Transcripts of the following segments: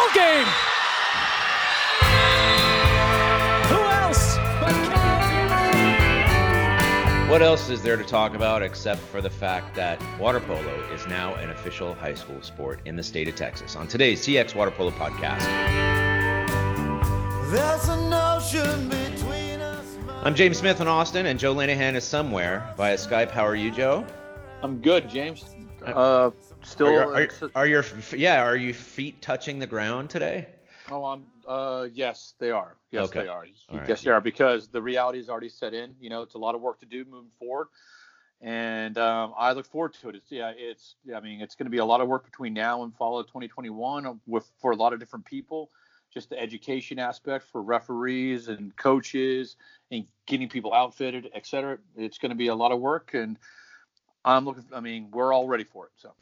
ball game. Who else What else is there to talk about except for the fact that water polo is now an official high school sport in the state of Texas? On today's TX Water Polo podcast. There's an ocean between us. I'm James Smith in Austin, and Joe Lanahan is somewhere via Skype. How are you, Joe? I'm good, James. Uh, still. Are your, are, are your yeah? Are your feet touching the ground today? oh, I'm. Uh, yes, they are. Yes, Okay. they are. All right. Yes, they are because the reality is already set in. You know, it's a lot of work to do moving forward, and um, I look forward to it. It's yeah, it's. I mean, it's going to be a lot of work between now and fall of 2021 with for a lot of different people. Just the education aspect for referees and coaches and getting people outfitted, et cetera. It's going to be a lot of work, and I'm looking. I mean, we're all ready for it. So.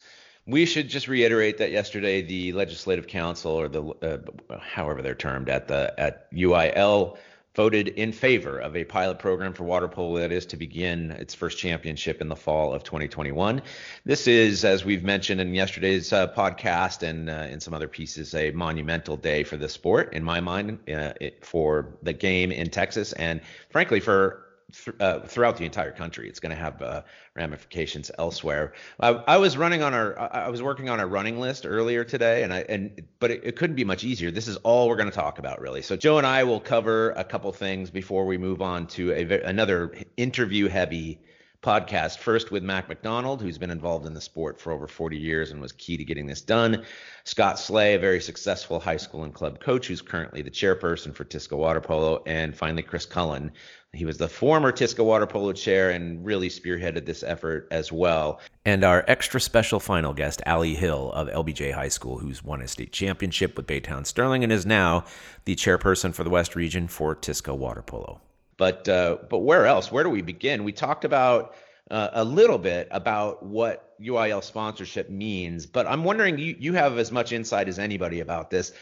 We should just reiterate that yesterday the Legislative Council, or the uh, however they're termed at the at UIL, voted in favor of a pilot program for water polo that is to begin its first championship in the fall of 2021. This is, as we've mentioned in yesterday's uh, podcast and uh, in some other pieces, a monumental day for the sport, in my mind, uh, it, for the game in Texas, and frankly for th- uh, throughout the entire country. It's going to have uh, ramifications elsewhere. I, I was running on our, I was working on a running list earlier today, and I and but it, it couldn't be much easier. This is all we're going to talk about, really. So Joe and I will cover a couple things before we move on to a another interview-heavy podcast. First with Mac McDonald, who's been involved in the sport for over 40 years and was key to getting this done. Scott Slay, a very successful high school and club coach who's currently the chairperson for Tisca Water Polo. And finally, Chris Cullen. He was the former Tisca Water Polo chair and really spearheaded this effort as well. And our extra special final guest, Allie Hill of LBJ High School, who's won a state championship with Baytown Sterling and is now the chairperson for the West Region for Tisca Water Polo. But uh, but where else? Where do we begin? We talked about uh, a little bit about what UIL sponsorship means, but I'm wondering you you have as much insight as anybody about this.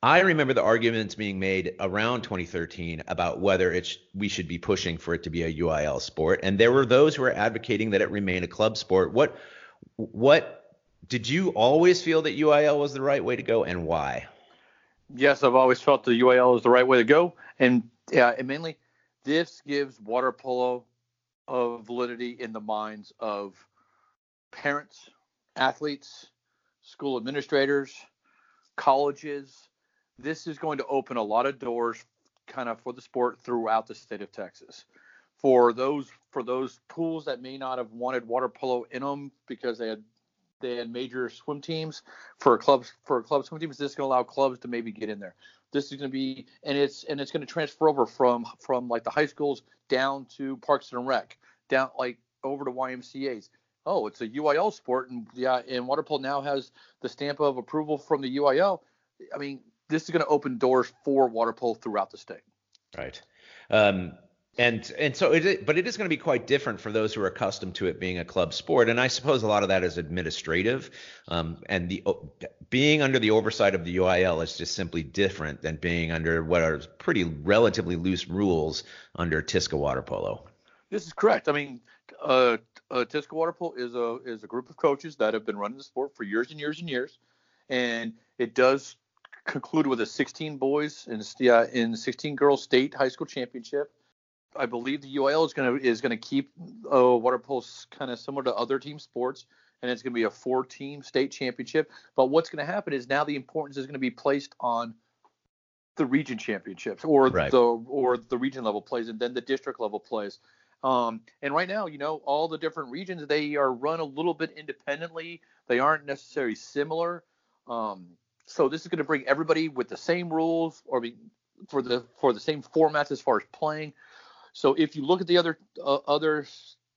I remember the arguments being made around 2013 about whether it's we should be pushing for it to be a UIL sport, and there were those who were advocating that it remain a club sport. What what did you always feel that UIL was the right way to go, and why? Yes, I've always felt the UIL is the right way to go, and yeah, and mainly this gives water polo a validity in the minds of parents, athletes, school administrators, colleges. This is going to open a lot of doors, kind of for the sport throughout the state of Texas. For those for those pools that may not have wanted water polo in them because they had they had major swim teams for clubs for club swim teams. This is going to allow clubs to maybe get in there. This is going to be and it's and it's going to transfer over from from like the high schools down to Parks and Rec, down like over to YMCA's. Oh, it's a UIL sport, and yeah, and water polo now has the stamp of approval from the UIL. I mean, this is going to open doors for water polo throughout the state. Right. Um, and and so it, but it is going to be quite different for those who are accustomed to it being a club sport. And I suppose a lot of that is administrative. Um, and the being under the oversight of the UIL is just simply different than being under what are pretty relatively loose rules under Tisca water polo. This is correct. I mean, uh, uh, Tisca Water Polo is a is a group of coaches that have been running the sport for years and years and years, and it does conclude with a 16 boys and in 16 girls state high school championship. I believe the UIL is going to is going to keep uh, water polo kind of similar to other team sports, and it's going to be a four team state championship. But what's going to happen is now the importance is going to be placed on the region championships or Right. the or the region level plays and then the district level plays. Um, and right now, you know, all the different regions they are run a little bit independently. They aren't necessarily similar. Um, so this is going to bring everybody with the same rules or be, for the for the same formats as far as playing. So if you look at the other uh, other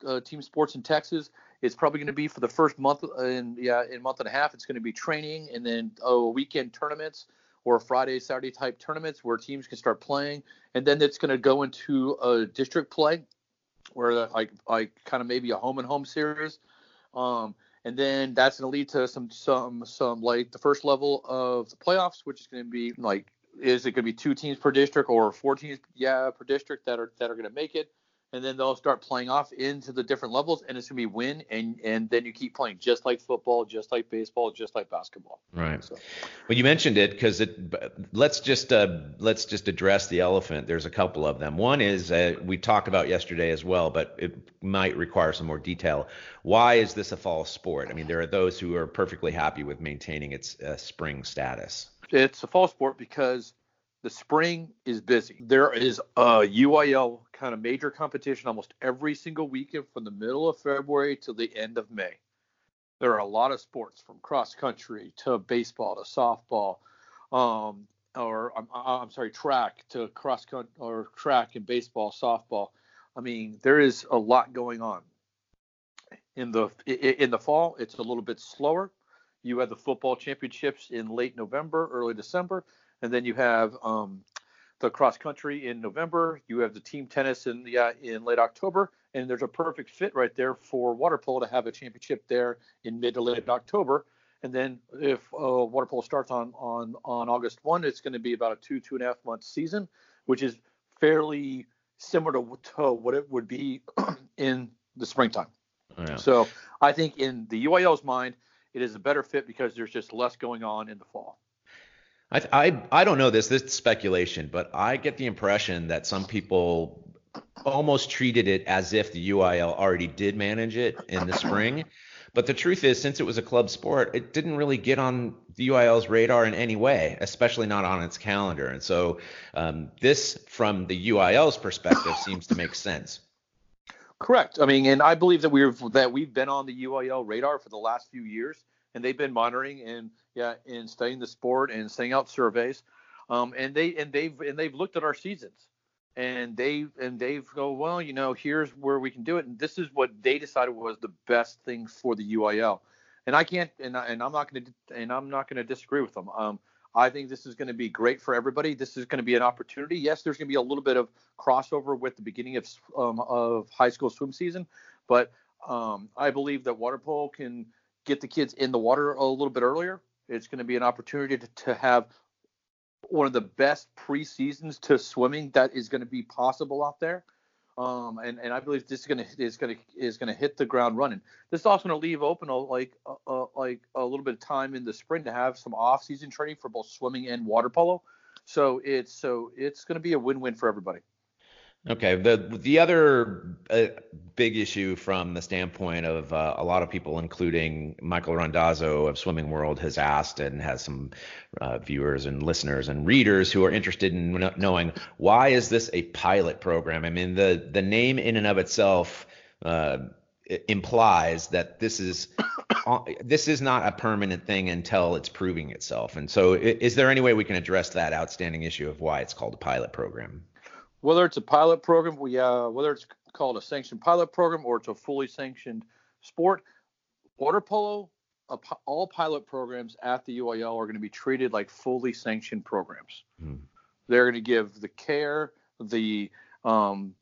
uh, team sports in Texas, it's probably going to be for the first month and yeah, in month and a half, it's going to be training and then oh, weekend tournaments or Friday Saturday type tournaments where teams can start playing, and then it's going to go into a district play where like like kind of maybe a home and home series. Um, and then that's going to lead to some some some like the first level of the playoffs, which is going to be like is it going to be two teams per district or four teams yeah per district that are that are going to make it? and then they'll start playing off into the different levels, and it's gonna be win, and and then you keep playing just like football, just like baseball, just like basketball. Right. So, Well, you mentioned it because it. Let's just uh, let's just address the elephant. There's a couple of them. One is uh, we talked about yesterday as well, but it might require some more detail. Why is this a fall sport? I mean, there are those who are perfectly happy with maintaining its uh, spring status. It's a fall sport because the spring is busy. There is a UIL kind of major competition almost every single weekend from the middle of February to the end of May. There are a lot of sports from cross country to baseball to softball, um, or I'm, I'm sorry, track to cross country or track and baseball, softball. I mean, there is a lot going on. In the in the fall, it's a little bit slower. You have the football championships in late November, early December, and then you have um, the cross country in November. You have the team tennis in the uh, in late October, and there's a perfect fit right there for water polo to have a championship there in mid to late October. And then if uh, water polo starts on on on August one, it's going to be about a two two and a half month season, which is fairly similar to, to what it would be in the springtime. Yeah. So I think in the UIL's mind, it is a better fit because there's just less going on in the fall. I, I I don't know this. This is speculation, but I get the impression that some people almost treated it as if the UIL already did manage it in the spring. But the truth is, since it was a club sport, it didn't really get on the UIL's radar in any way, especially not on its calendar. And so um, this, from the UIL's perspective, seems to make sense. Correct. I mean, and I believe that we've that we've been on the UIL radar for the last few years, and they've been monitoring and yeah, and studying the sport and sending out surveys, um, and they and they've and they've looked at our seasons, and they and they've go well, you know, here's where we can do it, and this is what they decided was the best thing for the UIL, and I can't and I, and I'm not going to and I'm not going to disagree with them. Um, I think this is going to be great for everybody. This is going to be an opportunity. Yes, there's going to be a little bit of crossover with the beginning of um, of high school swim season, but um, I believe that water polo can get the kids in the water a little bit earlier. It's going to be an opportunity to, to have one of the best preseasons to swimming that is going to be possible out there. Um, and, and I believe this is going to is to is to hit the ground running. This is also to leave open a, like like a little bit of time in the spring to have some off-season training for both swimming and water polo. So it's so it's going to be a win-win for everybody. Okay. The the other uh, big issue from the standpoint of uh, a lot of people, including Michael Randazzo of Swimming World, has asked and has some uh, viewers and listeners and readers who are interested in knowing why is this a pilot program? I mean, the the name in and of itself uh, implies that this is uh, this is not a permanent thing until it's proving itself. And so, is there any way we can address that outstanding issue of why it's called a pilot program? Whether it's a pilot program, we uh, whether it's called a sanctioned pilot program or it's a fully sanctioned sport, water polo, a, all pilot programs at the UIL are going to be treated like fully sanctioned programs. Hmm. They're going to give the care, the um,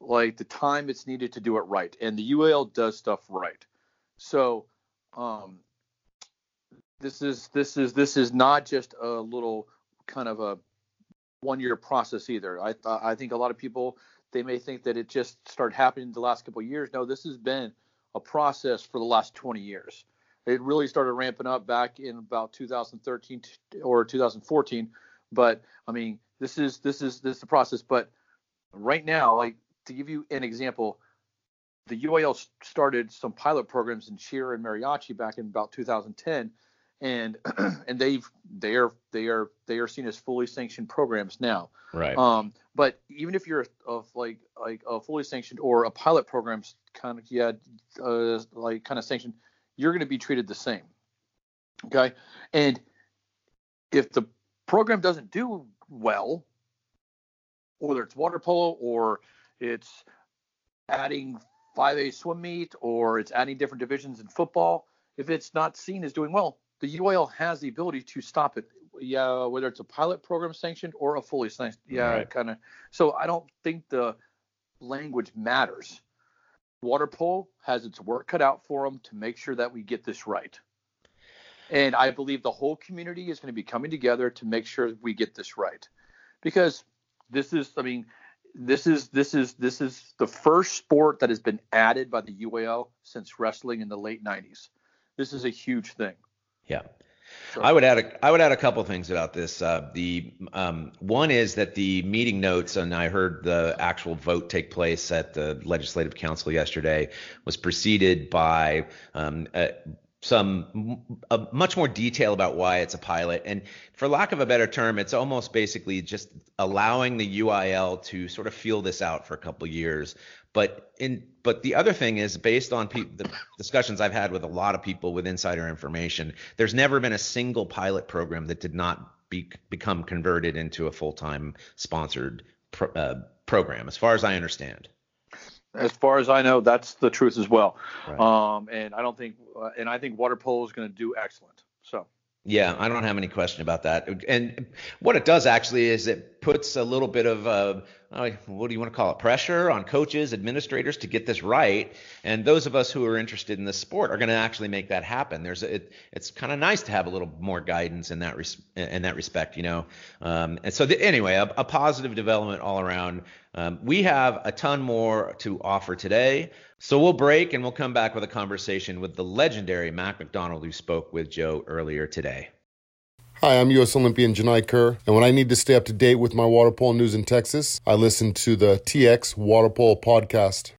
like the time it's needed to do it right, and the UIL does stuff right. So um, this is this is this is not just a little kind of a one year process either. I I think a lot of people they may think that it just started happening the last couple of years. No, this has been a process for the last 20 years. It really started ramping up back in about 2013 or 2014. But I mean, this is this is this is the process. But right now, like to give you an example, the UIL s- started some pilot programs in cheer and mariachi back in about 2010 and and they've they are they are they are seen as fully sanctioned programs now. Right. Um, but even if you're of like like a fully sanctioned or a pilot program's kind of yeah uh, like kind of sanctioned, you're going to be treated the same. Okay, and if the program doesn't do well, whether it's water polo or it's adding 5A swim meet or it's adding different divisions in football, if it's not seen as doing well, the UIL has the ability to stop it. Yeah, whether it's a pilot program sanctioned or a fully sanctioned. Yeah, Right. kind of. So I don't think the language matters. Water polo has its work cut out for them to make sure that we get this right. And I believe the whole community is going to be coming together to make sure we get this right. Because this is, I mean, this is this is this is the first sport that has been added by the UAL since wrestling in the late 90s. This is a huge thing. Yeah. I would add a I would add a couple things about this. Uh, the um, one is that the meeting notes, and I heard the actual vote take place at the Legislative Council yesterday, was preceded by um, some a much more detail about why it's a pilot. And for lack of a better term it's almost basically just allowing the UIL to sort of feel this out for a couple years. But in but the other thing is based on pe- the discussions I've had with a lot of people with insider information there's never been a single pilot program that did not be, become converted into a full-time sponsored pro, uh, program as far as I understand as far as I know, that's the truth as well. Right. Um, and I don't think, uh, and I think water polo is going to do excellent. So. Yeah, I don't have any question about that. And what it does actually is it puts a little bit of uh, what do you want to call it pressure on coaches administrators to get this right and those of us who are interested in this sport are going to actually make that happen there's a, it, it's kind of nice to have a little more guidance in that res, in that respect you know um, and so the, anyway a, a, positive development all around um, we have a ton more to offer today so we'll break and we'll come back with a conversation with the legendary mac mcdonald who spoke with joe earlier today Hi, I'm U.S. Olympian Janai Kerr, and when I need to stay up to date with my water polo news in Texas, I listen to the TX Water Polo podcast.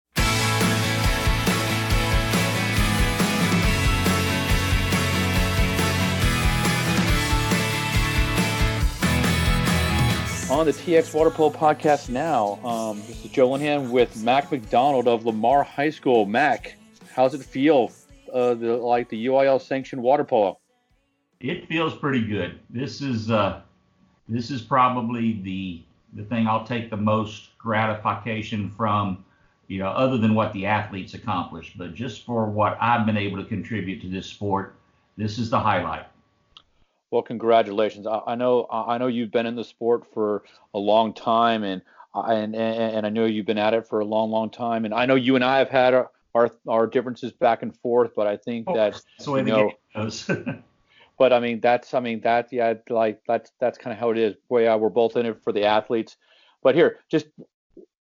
On the TX Water Polo podcast now, um, this is Joe Linhan with Mac McDonald of Lamar High School. Mac, how's it feel, uh, the, like the UIL sanctioned water polo? it feels pretty good. This is uh, this is probably the the thing I'll take the most gratification from, you know, other than what the athletes accomplish, but just for what I've been able to contribute to this sport, this is the highlight. Well, congratulations. I, I know I know you've been in the sport for a long time, and and and I know you've been at it for a long, long time, and I know you and I have had our our, our differences back and forth, but I think oh, that that's the way you know, but I mean that's I mean that yeah like that's that's kind of how it is. Boy, yeah, we're both in it for the athletes. But here, just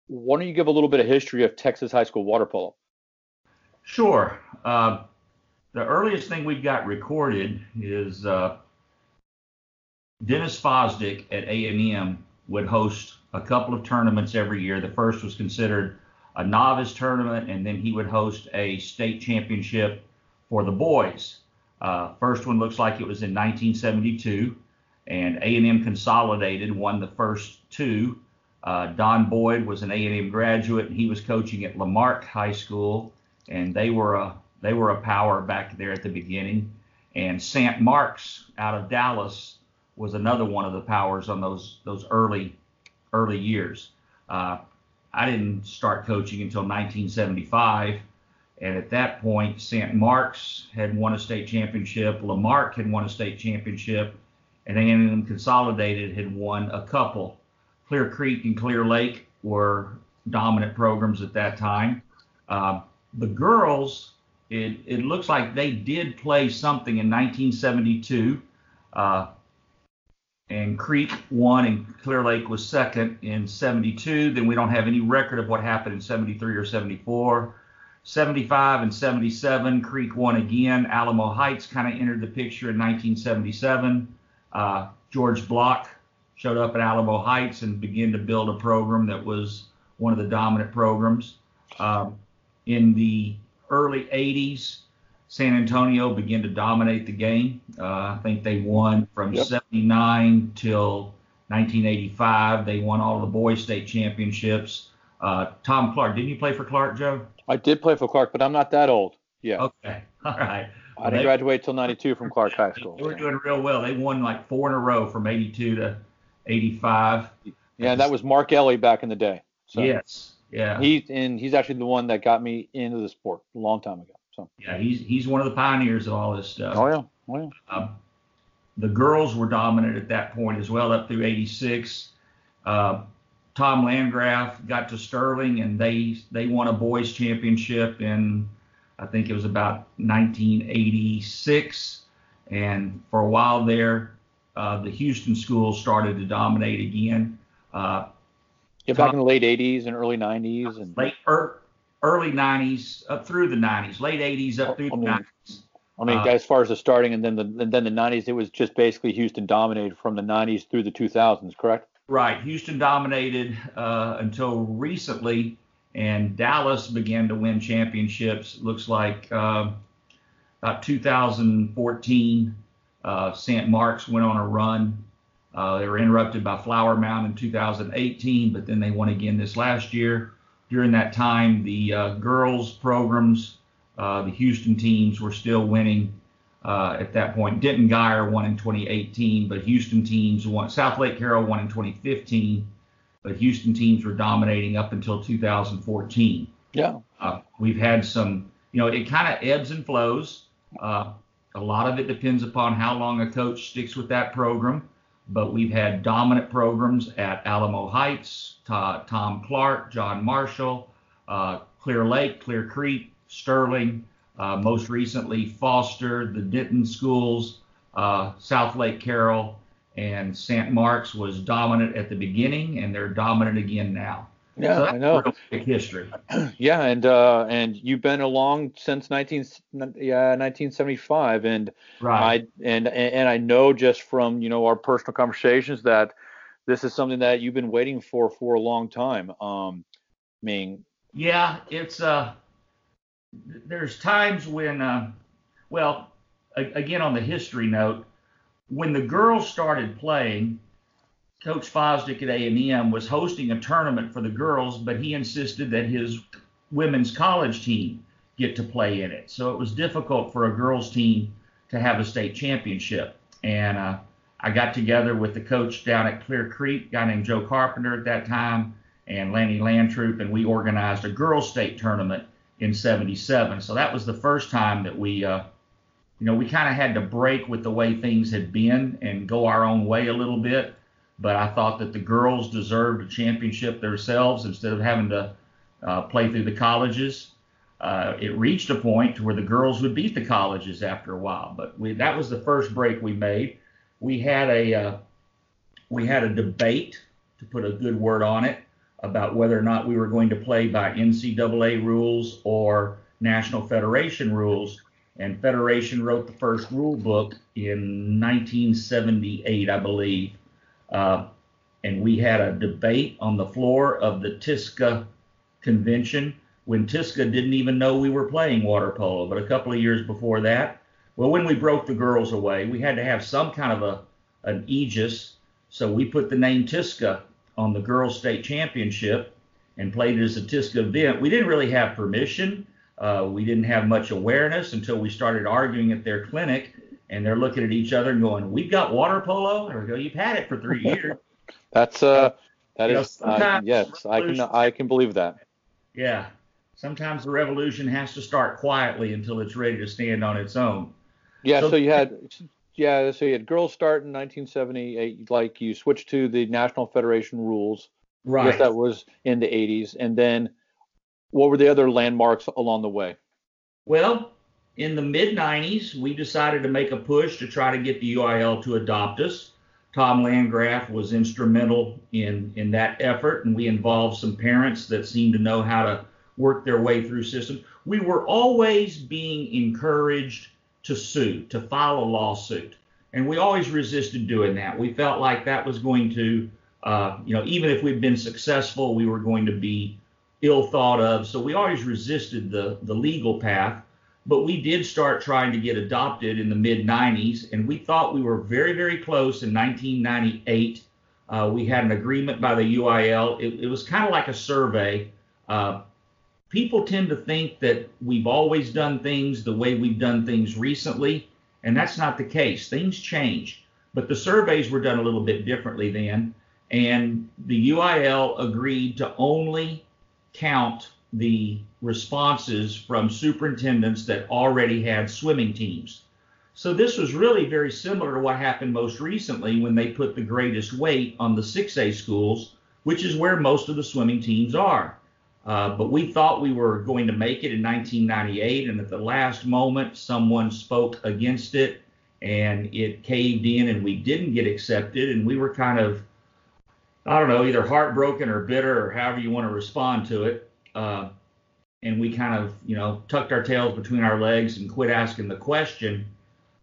why don't you give a little bit of history of Texas high school water polo? Sure. Uh, the earliest thing we've got recorded is uh, Dennis Fosdick at A&M would host a couple of tournaments every year. The first was considered a novice tournament, and then he would host a state championship for the boys. Uh, first one looks like it was in 1972, and A&M Consolidated won the first two. Uh, Don Boyd was an A&M graduate, and he was coaching at La Marque High School, and they were a they were a power back there at the beginning. And St. Mark's out of Dallas was another one of the powers on those those early early years. Uh, I didn't start coaching until 1975, and at that point, St. Mark's had won a state championship, La Marque had won a state championship, and A&M Consolidated had won a couple. Clear Creek and Clear Lake were dominant programs at that time. Uh, the girls, it, it looks like they did play something in 1972. Uh, and Creek won and Clear Lake was second in 72. Then we don't have any record of what happened in 73 or 74. 75 and 77, Creek won again. Alamo Heights kind of entered the picture in 1977. Uh, George Block showed up at Alamo Heights and began to build a program that was one of the dominant programs. Um, in the early 80s, San Antonio began to dominate the game. Uh, I think they won from yep. 79 till 1985. They won all the boys state championships. Uh, Tom Clark, didn't you play for Clark, Joe? I did play for Clark, but I'm not that old. Yeah. Okay. All right. I didn't they, graduate till 92 from Clark High School. They were doing real well. They won like four in a row from 82 to 85. Yeah, that was Mark Ellie back in the day. So yes. Yeah. He and he's actually the one that got me into the sport a long time ago. So. Yeah, he's he's one of the pioneers of all this stuff. Oh yeah. Oh yeah. Um, the girls were dominant at that point as well, up through 86. Uh, Tom Landgraf got to Sterling and they they won a boys championship in I think it was about 1986. And for a while there, uh, the Houston schools started to dominate again. Uh, Yeah, back in the late 80s and early 90s and late er, early 90s up through the 90s, late 80s up through I mean, the 90s. I mean, Uh, as far as the starting and then the and then the 90s, it was just basically Houston dominated from the 90s through the 2000s, correct? Right. Houston dominated uh, until recently, and Dallas began to win championships. Looks like uh, about 2014, uh, St. Mark's went on a run. Uh, they were interrupted by Flower Mound in 2018, but then they won again this last year. During that time, the uh, girls programs, uh, the Houston teams were still winning uh, at that point. Denton Guyer won in 2018, but Houston teams won. South Lake Carroll won in 2015, but Houston teams were dominating up until 2014. Yeah. Uh, we've had some, you know, it kind of ebbs and flows. Uh, a lot of it depends upon how long a coach sticks with that program. But we've had dominant programs at Alamo Heights, Tom Clark, John Marshall, uh, Clear Lake, Clear Creek, Sterling, uh, most recently Foster, the Denton schools, uh, South Lake Carroll, and St. Mark's was dominant at the beginning, and they're dominant again now. Yeah, so I know. history. Yeah, and uh, and you've been along since 19 yeah 1975, and Right. I and and I know just from you know our personal conversations that this is something that you've been waiting for for a long time. Um, I mean, Yeah, it's uh there's times when uh well a- again on the history note when the girls started playing coach Fosdick at A&M was hosting a tournament for the girls but he insisted that his women's college team get to play in it so it was difficult for a girls team to have a state championship and uh I got together with the coach down at Clear Creek, guy named Joe Carpenter at that time, and Lanny Landtroop, and we organized a girls' state tournament in '77. So that was the first time that we, uh, you know, we kind of had to break with the way things had been and go our own way a little bit. But I thought that the girls deserved a championship themselves instead of having to uh, play through the colleges. Uh, it reached a point where the girls would beat the colleges after a while. But we, that was the first break we made. We had a uh, we had a debate, to put a good word on it, about whether or not we were going to play by NCAA rules or National Federation rules. And Federation wrote the first rule book in 1978, I believe. Uh, and we had a debate on the floor of the TISCA convention when TISCA didn't even know we were playing water polo. But a couple of years before that, well, when we broke the girls away, we had to have some kind of a an aegis. So we put the name TISCA on the girls' state championship and played it as a TISCA event. We didn't really have permission. Uh, we didn't have much awareness until we started arguing at their clinic, and they're looking at each other and going, "We've got water polo." And we go, "You've had it for three years." that's uh, that You know, uh, yes, I can I can believe that. yeah. Sometimes the revolution has to start quietly until it's ready to stand on its own. Yeah, So- so you had yeah, so you had girls start in 1978. Like you switched to the National Federation rules. I guess that was in the 80s, and then what were the other landmarks along the way? Well, in the mid 90s, we decided to make a push to try to get the UIL to adopt us. Tom Landgraf was instrumental in, in that effort, and we involved some parents that seemed to know how to work their way through systems. We were always being encouraged to sue, to file a lawsuit, and we always resisted doing that. We felt like that was going to, uh, you know, even if we'd been successful, we were going to be ill thought of. So we always resisted the, the legal path. But we did start trying to get adopted in the mid 90s, and we thought we were very, very close in 1998. Uh, we had an agreement by the UIL. It, it was kind of like a survey. Uh, people tend to think that we've always done things the way we've done things recently, and that's not the case. Things change. But the surveys were done a little bit differently then, and the UIL agreed to only count the responses from superintendents that already had swimming teams. So this was really very similar to what happened most recently when they put the greatest weight on the 6A schools, which is where most of the swimming teams are. Uh, but we thought we were going to make it in 1998, and at the last moment, someone spoke against it, and it caved in, and we didn't get accepted, and we were kind of I don't know, either heartbroken or bitter or however you want to respond to it. Uh, and we kind of, you know, tucked our tails between our legs and quit asking the question.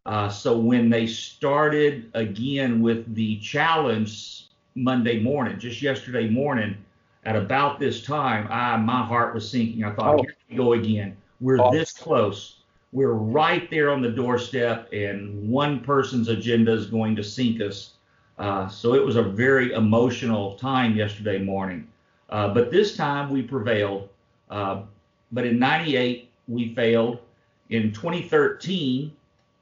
Uh, so when they started again with the challenge Monday morning, just yesterday morning, at about this time, I my heart was sinking. I thought, oh. here we go again. We're oh. this close. We're right there on the doorstep, and one person's agenda is going to sink us. Uh, so it was a very emotional time yesterday morning. Uh, but this time we prevailed. Uh, but in 98, we failed. In 2013,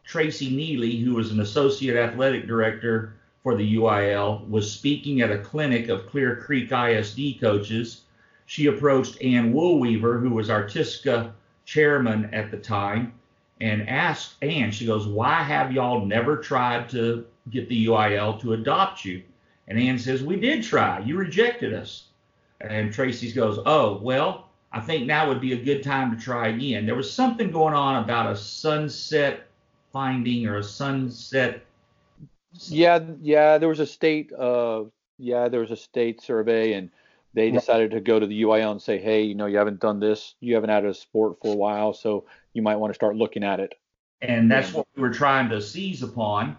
Tracy Neely, who was an associate athletic director for the UIL, was speaking at a clinic of Clear Creek ISD coaches. She approached Ann Woolweaver, who was our TISCA chairman at the time, and asked Ann, she goes, Why have y'all never tried to get the UIL to adopt you? And Ann says, We did try. You rejected us. And Tracy goes, Oh, well, I think now would be a good time to try again. There was something going on about a sunset finding or a sunset yeah, yeah, there was a state, uh, yeah, there was a state survey, and they decided to go to the UIL and say, hey, you know, you haven't done this, you haven't had a sport for a while, so you might want to start looking at it. And that's what we were trying to seize upon.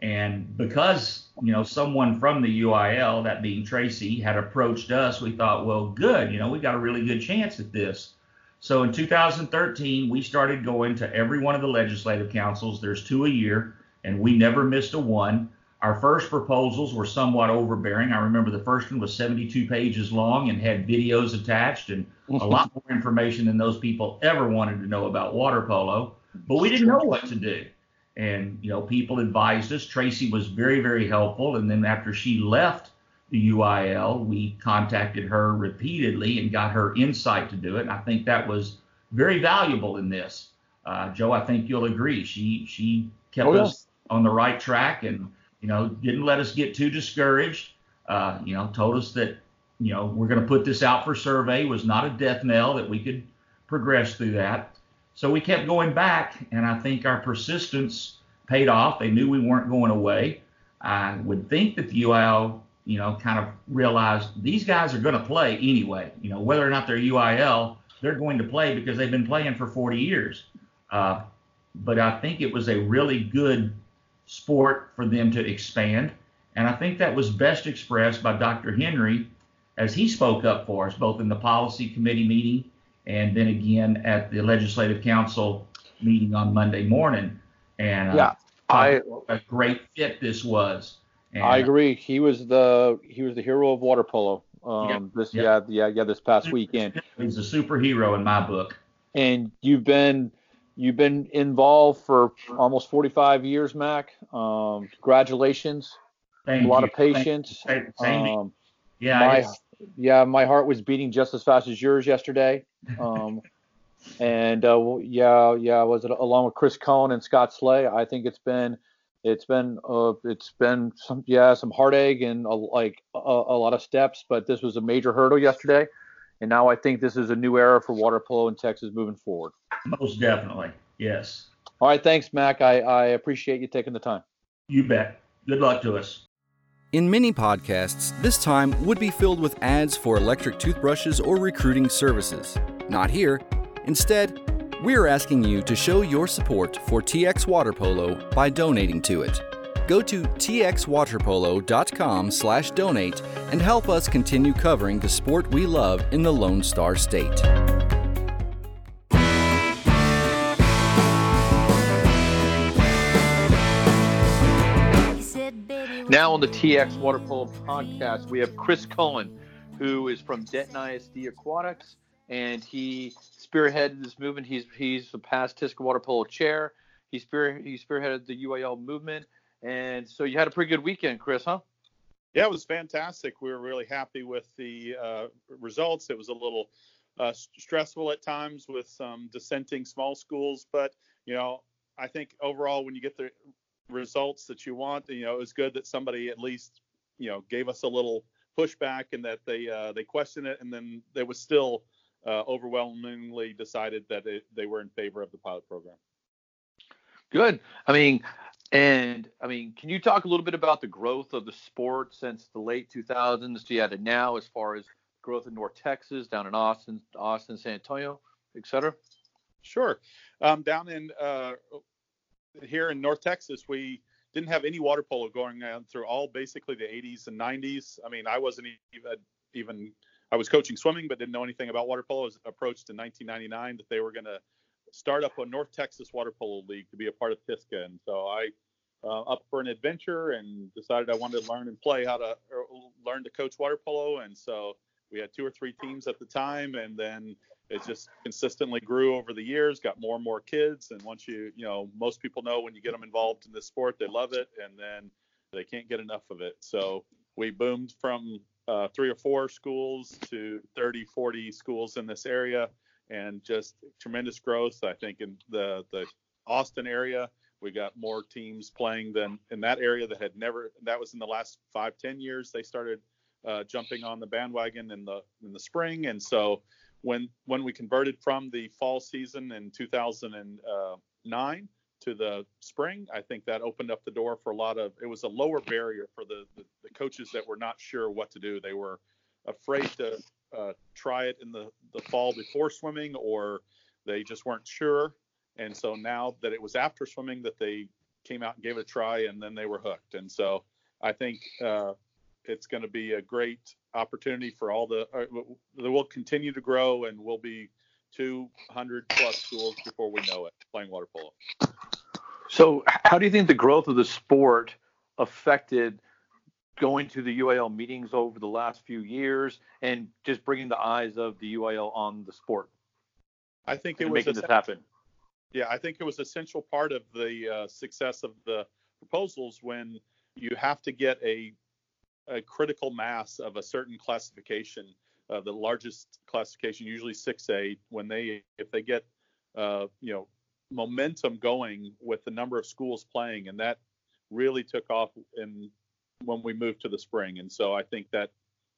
And because, you know, someone from the UIL, that being Tracy, had approached us, we thought, well, good, you know, we got a really good chance at this. So in 2013, we started going to every one of the legislative councils. There's two a year and we never missed a one. Our first proposals were somewhat overbearing. I remember the first one was 72 pages long and had videos attached and a lot more information than those people ever wanted to know about water polo. But we didn't know what to do. And, you know, people advised us. Tracy was very, very helpful. And then after she left the UIL, we contacted her repeatedly and got her insight to do it. And I think that was very valuable in this. Uh, Joe, I think you'll agree. She she kept oh, us on the right track and you know didn't let us get too discouraged. Uh, you know, told us that you know we're going to put this out for survey was not a death knell that we could progress through that. So we kept going back, and I think our persistence paid off. They knew we weren't going away. I would think that the UIL, you know, kind of realized these guys are going to play anyway. You know, whether or not they're UIL, they're going to play because they've been playing for 40 years. Uh, but I think it was a really good sport for them to expand. And I think that was best expressed by Dr. Henry as he spoke up for us, both in the policy committee meeting and then again at the legislative council meeting on Monday morning. And uh, yeah, I a great fit this was. And, I agree. He was the he was the hero of water polo. Um, yeah, this yeah. yeah yeah yeah this past weekend. He's a superhero in my book. And you've been You've been involved for almost 45 years, Mac. Um, congratulations. Thank a lot you. of patience. Um, yeah, my, yeah, my heart was beating just as fast as yours yesterday. Um, and uh, yeah, yeah, was it along with Chris Cohen and Scott Slay? I think it's been, it's been, uh, it's been some, yeah, some heartache and a, like a, a lot of steps, but this was a major hurdle yesterday. And now I think this is a new era for water polo in Texas moving forward. Most definitely. Yes. All right. Thanks, Mac. I, I appreciate you taking the time. You bet. Good luck to us. In many podcasts, this time would be filled with ads for electric toothbrushes or recruiting services. Not here. Instead, we're asking you to show your support for TX Water Polo by donating to it. Go to txwaterpolo.com slash donate and help us continue covering the sport we love in the Lone Star State. Now on the TX Water Polo podcast, we have Chris Cohen, who is from Denton ISD Aquatics, and he spearheaded this movement. He's he's the past TISC Water Polo chair. He spear he spearheaded the UIL movement, and so you had a pretty good weekend, Chris, huh? Yeah, it was fantastic. We were really happy with the uh, results. It was a little uh, stressful at times with some dissenting small schools, but you know, I think overall, when you get the results that you want. You know, it was good that somebody at least you know gave us a little pushback and that they uh, they questioned it, and then there was still uh, overwhelmingly decided that it, they were in favor of the pilot program. Good. I mean, And I mean, can you talk a little bit about the growth of the sport since the late 2000s to yet now, as far as growth in North Texas, down in Austin, Austin, San Antonio, et cetera? Sure. Um, down in uh, here in North Texas, we didn't have any water polo going on through all basically the 80s and 90s. I mean, I wasn't even even I was coaching swimming, but didn't know anything about water polo. I was approached in 1999 that they were going to start up a North Texas Water Polo League to be a part of TISCA, and so I uh, up for an adventure and decided I wanted to learn and play how to learn to coach water polo, and so we had two or three teams at the time, and then it just consistently grew over the years. Got more and more kids, and once you you know most people know when you get them involved in this sport, they love it, and then they can't get enough of it. So we boomed from uh, three or four schools to 30, 40 schools in this area and just tremendous growth. I think in the the Austin area, we got more teams playing than in that area that had never. That was in the last five ten years. They started uh, jumping on the bandwagon in the in the spring, and so when when we converted from the fall season in 2009 to the spring, I think that opened up the door for a lot of. It was a lower barrier for the the, the coaches that were not sure what to do. They were afraid to uh, try it in the, the fall before swimming, or they just weren't sure. And so now that it was after swimming, that they came out and gave it a try, and then they were hooked. And so I think uh, it's going to be a great opportunity for all the. Uh, will continue to grow, and we'll be 200 plus schools before we know it playing water polo. So, how do you think the growth of the sport affected going to the UAL meetings over the last few years and just bringing the eyes of the UAL on the sport? I think it was making this happen. Yeah, I think it was essential part of the uh, success of the proposals when you have to get a a critical mass of a certain classification, uh, the largest classification, usually 6A, when they if they get uh, you know momentum going with the number of schools playing, and that really took off in when we moved to the spring. And so I think that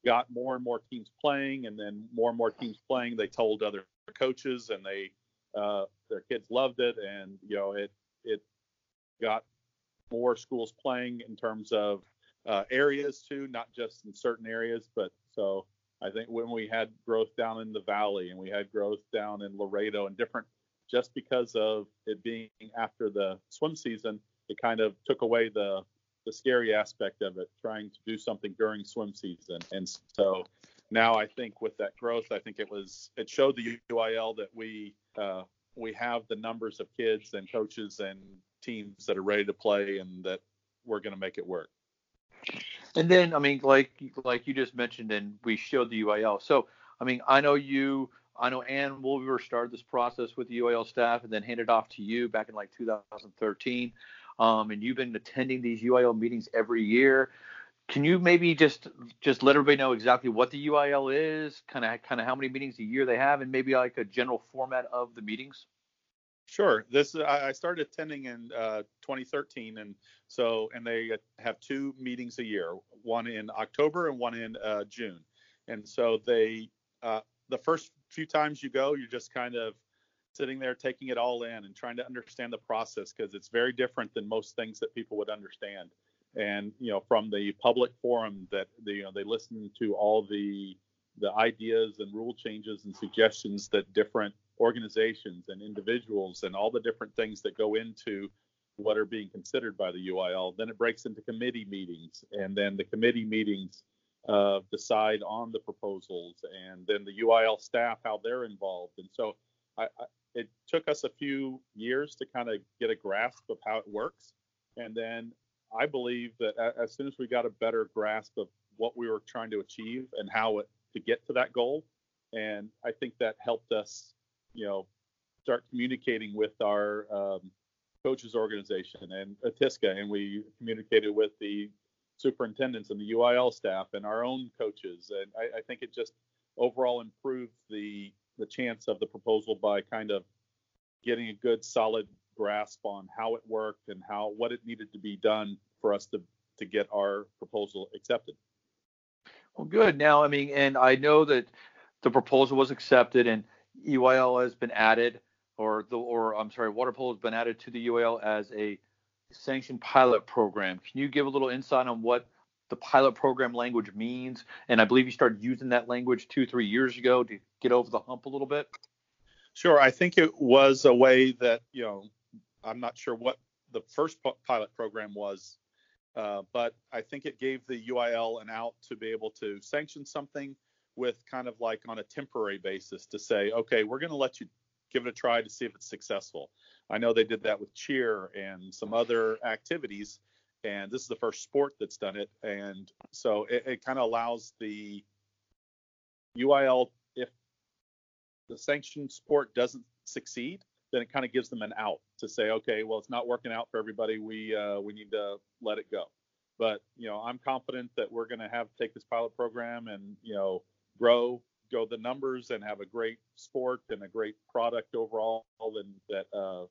got more and more teams playing, and then more and more teams playing. They told other coaches, and they uh, their kids loved it, and you know it it got more schools playing in terms of uh, areas too, not just in certain areas, but so I think when we had growth down in the valley and we had growth down in Laredo and different, just because of it being after the swim season, it kind of took away the the scary aspect of it, trying to do something during swim season. And so now I think with that growth, I think it was it showed the UIL that we uh, we have the numbers of kids and coaches and teams that are ready to play and that we're going to make it work. And then I mean, like like you just mentioned, and we showed the UIL. So I mean, I know you. I know Ann Wolver started this process with the UIL staff and then handed off to you back in like 2013 um, and you've been attending these UIL meetings every year. Can you maybe just just let everybody know exactly what the UIL is, kind of kind of how many meetings a year they have, and maybe like a general format of the meetings? Sure. This I started attending in uh, 2013, and so and they have two meetings a year, one in October and one in uh, June. And so they uh, the first few times you go, you're just kind of sitting there taking it all in and trying to understand the process because it's very different than most things that people would understand. And you know, from the public forum that the, you know they listen to all the the ideas and rule changes and suggestions that different organizations and individuals and all the different things that go into what are being considered by the UIL. Then it breaks into committee meetings, and then the committee meetings uh, decide on the proposals, and then the UIL staff how they're involved. And so I, it took us a few years to kind of get a grasp of how it works. And then I believe that as soon as we got a better grasp of what we were trying to achieve and how it, to get to that goal, and I think that helped us, you know, start communicating with our um, coaches organization and ATISCA, and we communicated with the superintendents and the UIL staff and our own coaches, and I, I think it just overall improved the the chance of the proposal by kind of getting a good solid grasp on how it worked and how what it needed to be done for us to to get our proposal accepted. Well, good. Now, I mean, and I know that the proposal was accepted and UIL has been added, or the or I'm sorry, water polo has been added to the UIL as a sanctioned pilot program. Can you give a little insight on what the pilot program language means? And I believe you started using that language two, three years ago to get over the hump a little bit. Sure. I think it was a way that, you know, I'm not sure what the first pilot program was, uh, but I think it gave the UIL an out to be able to sanction something with kind of like on a temporary basis to say, okay, we're going to let you give it a try to see if it's successful. I know they did that with cheer and some other activities, and this is the first sport that's done it. And so it, it kind of allows the UIL, if the sanctioned sport doesn't succeed, then it kind of gives them an out to say, okay, well, it's not working out for everybody. We uh, we need to let it go. But you know, I'm confident that we're going to have take this pilot program and you know grow, go the numbers, and have a great sport and a great product overall, and that uh,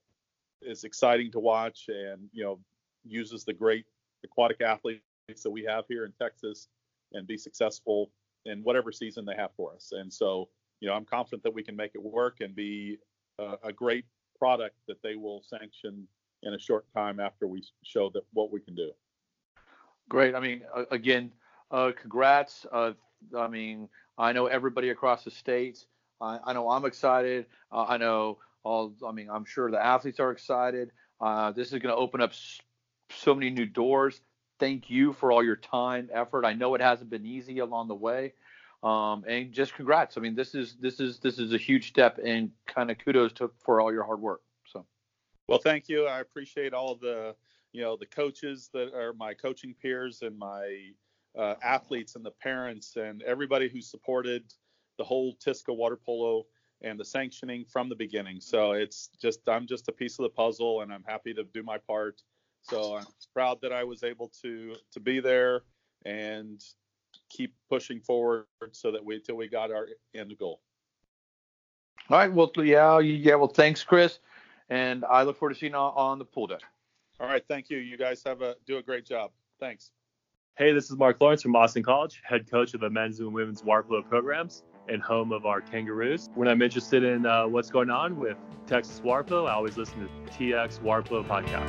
is exciting to watch, and you know uses the great aquatic athletes that we have here in Texas, and be successful in whatever season they have for us. And so, you know, I'm confident that we can make it work and be a, a great product that they will sanction in a short time after we show that what we can do. Great. I mean, again, uh, congrats. Uh, I mean, I know everybody across the state. I, I know I'm excited. Uh, I know all. I mean, I'm sure the athletes are excited. Uh, this is going to open up so many new doors. Thank you for all your time, effort. I know it hasn't been easy along the way, um, and just congrats. I mean, this is this is this is a huge step, and kind of kudos to for all your hard work. So, well, thank you. I appreciate all the you know the coaches that are my coaching peers and my uh, athletes and the parents and everybody who supported the whole TISCA water polo and the sanctioning from the beginning. So it's just I'm just a piece of the puzzle, and I'm happy to do my part. So I'm proud that I was able to to be there and keep pushing forward so that we until we got our end goal. All right. Well, yeah, yeah. Well, thanks, Chris, and I look forward to seeing you on the pool deck. All right. Thank you. You guys have a do a great job. Thanks. Hey, this is Mark Lawrence from Austin College, head coach of the men's and women's water polo programs and home of our Kangaroos. When I'm interested in uh, what's going on with Texas water polo, I always listen to TX Water Polo podcast.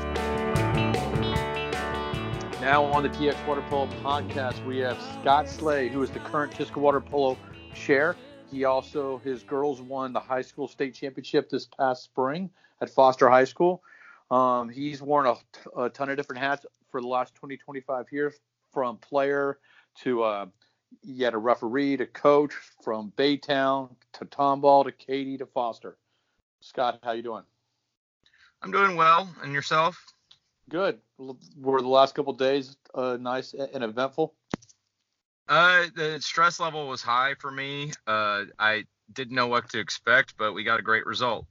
Now on the TX Water Polo podcast, we have Scott Slay, who is the current TISCA Water Polo chair. He also, his girls won the high school state championship this past spring at Foster High School. Um, he's worn a, a, ton of different hats for the last 20, 25 years, from player to uh, yet a referee to coach, from Baytown to Tomball to Katy to Foster. Scott, how you doing? I'm doing well, and yourself? Good. Were the last couple days uh, nice and eventful? Uh, the stress level was high for me. Uh, I didn't know what to expect, but we got a great result.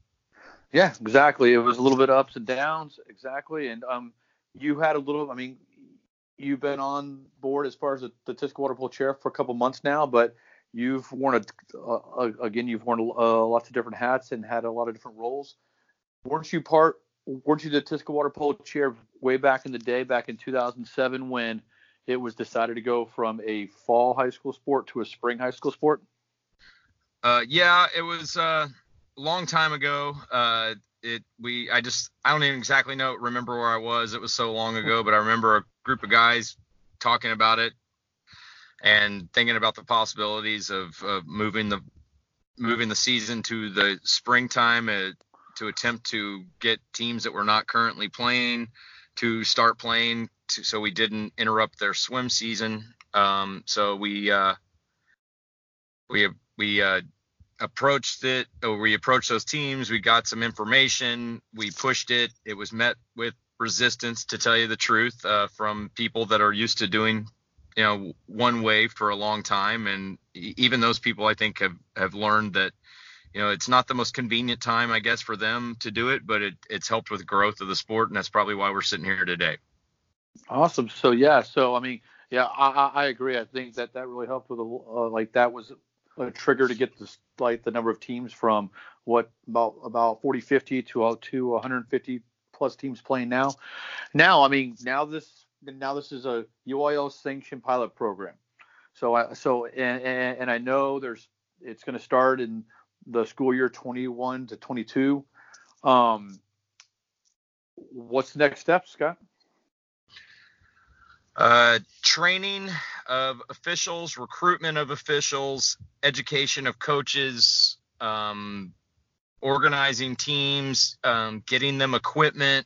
Yeah, exactly. It was a little bit ups and downs, exactly. And um, you had a little. I mean, you've been on board as far as the, the Polo chair for a couple months now, but you've worn a, uh, again you've worn uh, lots of different hats and had a lot of different roles. Weren't you part? Weren't you the TISCA Water Polo chair way back in the day, back in 2007 when it was decided to go from a fall high school sport to a spring high school sport? Uh, yeah, it was uh, a long time ago. It we I just I don't even exactly know remember where I was. It was so long ago, but I remember a group of guys talking about it and thinking about the possibilities of, of moving the moving the season to the springtime uh, to attempt to get teams that were not currently playing to start playing to, so we didn't interrupt their swim season. Um, so we uh, we we uh, approached it or we approached those teams we got some information we pushed it. It was met with resistance to tell you the truth uh, from people that are used to doing you know one way for a long time. And even those people i think have have learned that you know it's not the most convenient time i guess for them to do it but it, it's helped with growth of the sport and that's probably why we're sitting here today. Awesome. So yeah so i mean yeah i i agree. I think that that really helped with a, uh, like that was a trigger to get this like the number of teams from what about about 40 50 to uh, to 150 plus teams playing now. Now i mean now this now this is a UIL sanctioned pilot program. So i so and, and, and i know there's it's going to start in the school year 21 to 22 um What's the next step, Scott? Uh, training of officials, recruitment of officials, education of coaches, um, organizing teams, um, getting them equipment.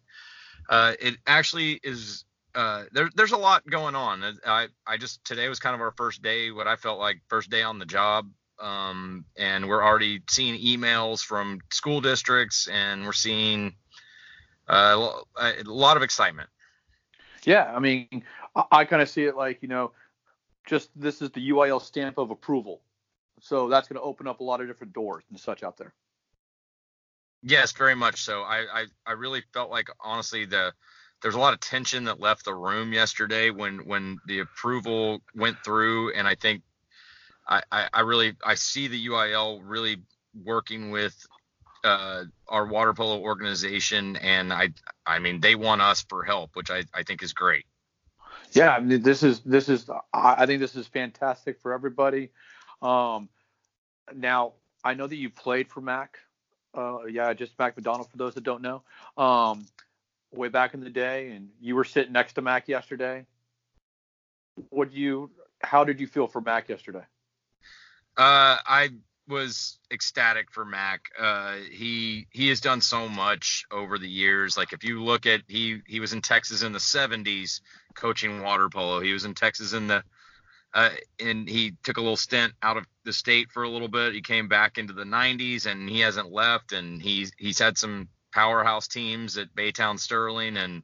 Uh, it actually is. Uh, there, there's a lot going on. I, I just today was kind of our first day, what I felt like first day on the job. Um, and we're already seeing emails from school districts, and we're seeing uh, a lot of excitement. Yeah, I mean, I, I kind of see it like you know, just this is the UIL stamp of approval, so that's going to open up a lot of different doors and such out there. Yes, very much so. I, I, I really felt like honestly the there's a lot of tension that left the room yesterday when when the approval went through, and I think I, I, I really I see the UIL really working with uh, our water polo organization, and I I mean they want us for help, which I, I think is great. Yeah, I mean this is this is I think this is fantastic for everybody. Um, now I know that you played for Mac. Uh, yeah, just Mac McDonald for those that don't know. Um, way back in the day, and you were sitting next to Mac yesterday. What do you? How did you feel for Mac yesterday? Uh, I was ecstatic for Mac. Uh, he he has done so much over the years. Like if you look at he he was in Texas in the 70s coaching water polo. He was in Texas in the uh, and he took a little stint out of the state for a little bit. He came back into the 90s and he hasn't left. And he's he's had some powerhouse teams at Baytown Sterling and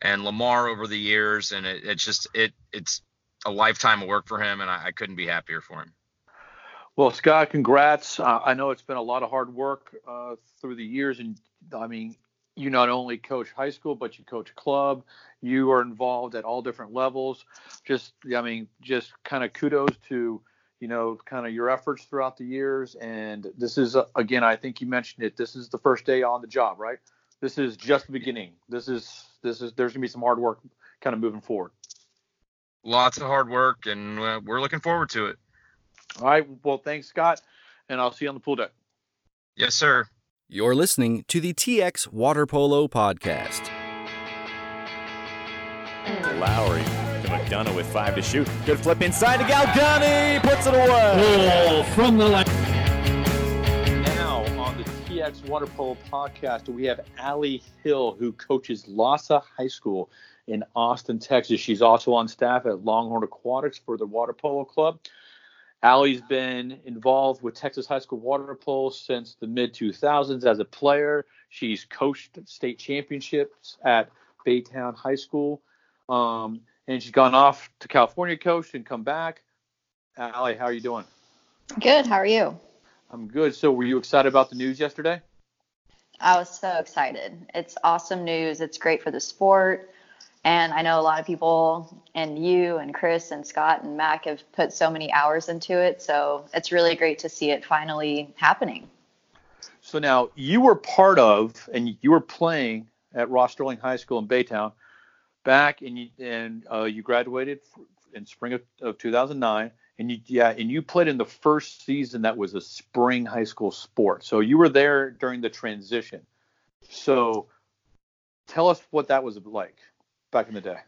and Lamar over the years. And it, it's just it it's a lifetime of work for him, and I, I couldn't be happier for him. Well, Scott, congrats. Uh, I know it's been a lot of hard work uh, through the years, and I mean, you not only coach high school, but you coach club. You are involved at all different levels. Just, I mean, just kind of kudos to, you know, kind of your efforts throughout the years. And this is, uh, again, I think you mentioned it. This is the first day on the job, right? This is just the beginning. This is, this is, there's gonna be some hard work kind of moving forward. Lots of hard work, and uh, we're looking forward to it. All right. Well, thanks, Scott, and I'll see you on the pool deck. Yes, sir. You're listening to the TX Water Polo Podcast. Lowry to McDonough with five to shoot. Good flip inside to Galgani. Puts it away. Oh, from the line. Now on the TX Water Polo Podcast, we have Allie Hill, who coaches LASA High School in Austin, Texas. She's also on staff at Longhorn Aquatics for the Water Polo Club. Allie's been involved with Texas high school water polo since the mid 2000s as a player. She's coached state championships at Baytown High School, um, and she's gone off to California coach and come back. Allie, how are you doing? Good. How are you? I'm good. So, were you excited about the news yesterday? I was so excited. It's awesome news. It's great for the sport. And I know a lot of people, and you and Chris and Scott and Mac have put so many hours into it. So it's really great to see it finally happening. So now you were part of, and you were playing at Ross Sterling High School in Baytown back, and you, and uh, you graduated in spring of, of 2009, and you yeah, and you played in the first season that was a spring high school sport. So you were there during the transition. So tell us what that was like back in the day?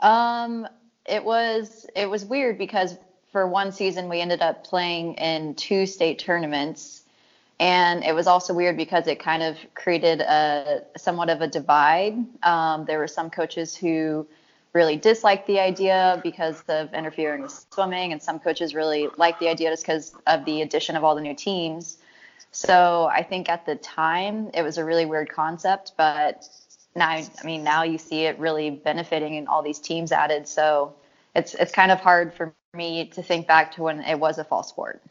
Um, it was it was weird because for one season we ended up playing in two state tournaments, and it was also weird because it kind of created a somewhat of a divide. Um, there were some coaches who really disliked the idea because of interfering with swimming, and some coaches really liked the idea just because of the addition of all the new teams. So I think at the time it was a really weird concept, but now I mean now you see it really benefiting and all these teams added. So it's it's kind of hard for me to think back to when it was a fall sport.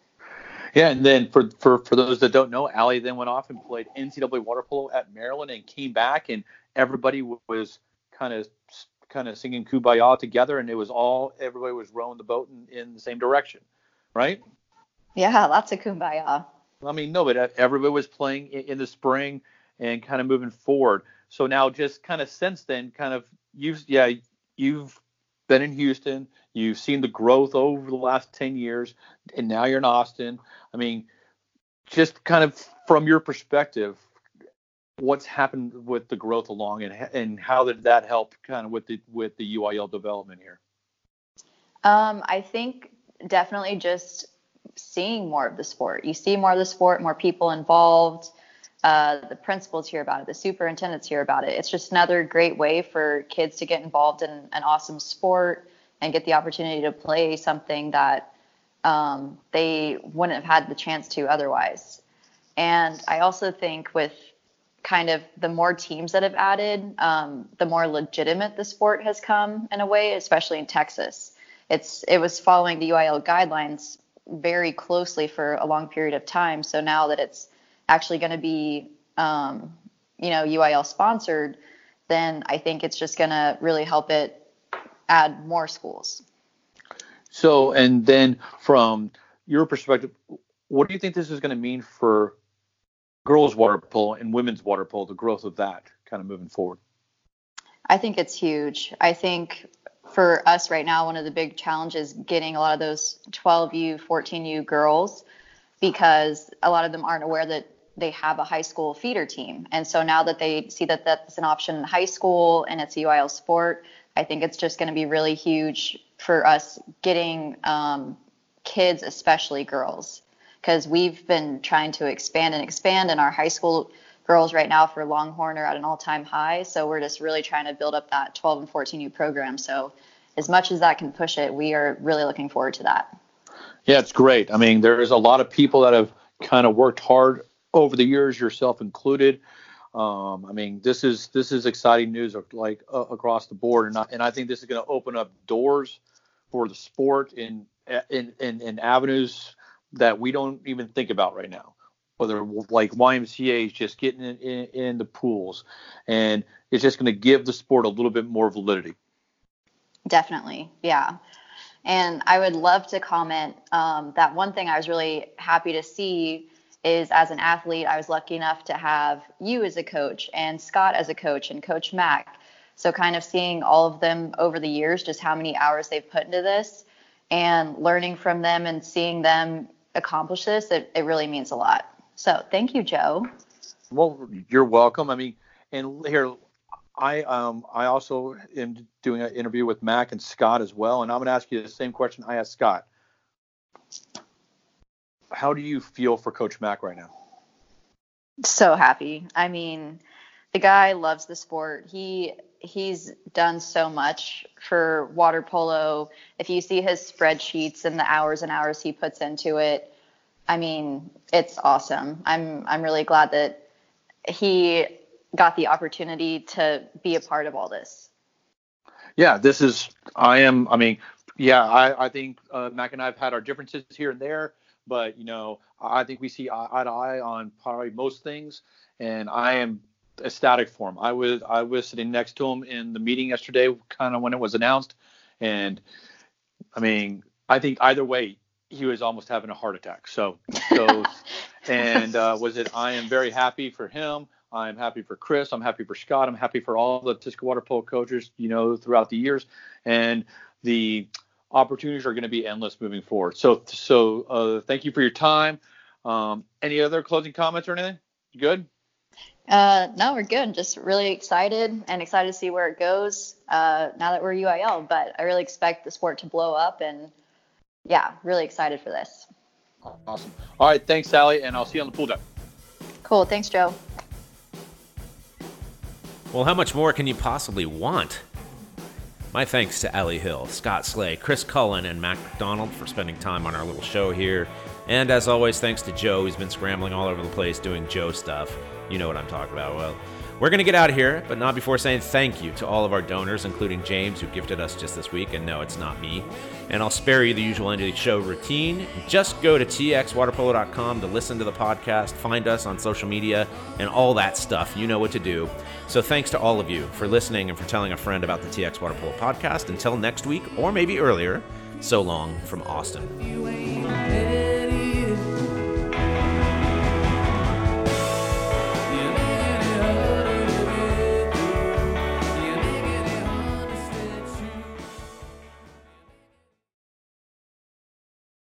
Yeah, and then for, for, for those that don't know, Allie then went off and played NCAA water polo at Maryland and came back, and everybody was kind of kind of singing "Kumbaya" together, and it was all everybody was rowing the boat in, in the same direction, right? Yeah, lots of "Kumbaya." I mean, no, but everybody was playing in, in the spring and kind of moving forward. So now, just kind of since then, kind of you've yeah you've been in Houston, you've seen the growth over the last 10 years, and now you're in Austin. I mean, just kind of from your perspective, what's happened with the growth along and and how did that help kind of with the with the UIL development here? Um, I think definitely just seeing more of the sport. You see more of the sport, more people involved. Uh, the principals hear about it, the superintendents hear about it. It's just another great way for kids to get involved in an awesome sport and get the opportunity to play something that um, they wouldn't have had the chance to otherwise. And I also think with kind of the more teams that have added, um, the more legitimate the sport has come in a way, especially in Texas. It's it was following the UIL guidelines very closely for a long period of time. So now that it's actually going to be, um, you know, UIL sponsored, then I think it's just going to really help it add more schools. So, and then from your perspective, what do you think this is going to mean for girls water polo and women's water polo, the growth of that kind of moving forward? I think it's huge. I think for us right now, one of the big challenges getting a lot of those 12U, 14U girls because a lot of them aren't aware that they have a high school feeder team. And so now that they see that that's an option in high school and it's a UIL sport, I think it's just going to be really huge for us getting um, kids, especially girls, because we've been trying to expand and expand, and our high school girls right now for Longhorn are at an all-time high. So we're just really trying to build up that 12 and 14U program. So as much as that can push it, we are really looking forward to that. Yeah, it's great. I mean, there's a lot of people that have kind of worked hard over the years, yourself included. Um, I mean, this is this is exciting news like uh, across the board, and I, and I think this is going to open up doors for the sport in, in in in avenues that we don't even think about right now. Whether like YMCA is just getting in, in, in the pools, and it's just going to give the sport a little bit more validity. Definitely, yeah. And I would love to comment um, that one thing I was really happy to see is as an athlete, I was lucky enough to have you as a coach and Scott as a coach and Coach Mac. So, kind of seeing all of them over the years, just how many hours they've put into this and learning from them and seeing them accomplish this, it, it really means a lot. So, thank you, Joe. Well, you're welcome. I mean, and here, I um I also am doing an interview with Mac and Scott as well, and I'm going to ask you the same question I asked Scott how do you feel for Coach Mac right now? So happy. I mean, the guy loves the sport. He he's done so much for water polo. If you see his spreadsheets and the hours and hours he puts into it, I mean, it's awesome. I'm I'm really glad that he got the opportunity to be a part of all this. Yeah, this is I am I mean, yeah, I I think uh, Mac and I have had our differences here and there but you know, I think we see eye to eye on probably most things, and I am ecstatic for him. I was I was sitting next to him in the meeting yesterday, kind of when it was announced, and I mean, I think either way, he was almost having a heart attack. So, so, and uh, was it? I am very happy for him. I'm happy for Chris. I'm happy for Scott. I'm happy for all the TISCA water polo coaches, you know, throughout the years, and the opportunities are going to be endless moving forward. So, so uh, thank you for your time. Um, any other closing comments or anything? You good? Uh, no, we're good. Just really excited and excited to see where it goes uh, now that we're UIL. But I really expect the sport to blow up, and yeah, really excited for this. Awesome. All right, thanks, Allie, and I'll see you on the pool deck. Cool. Thanks, Joe. Well, how much more can you possibly want? My thanks to Ellie Hill, Scott Slay, Chris Cullen, and Mac McDonald for spending time on our little show here. And as always, thanks to Joe, who's been scrambling all over the place doing Joe stuff. You know what I'm talking about. Well, we're going to get out of here, but not before saying thank you to all of our donors, including James, who gifted us just this week. And no, it's not me. And I'll spare you the usual end of the show routine. Just go to txwaterpolo.com to listen to the podcast, find us on social media, and all that stuff. You know what to do. So thanks to all of you for listening and for telling a friend about the TX Water Polo podcast. Until next week, or maybe earlier, so long from Austin.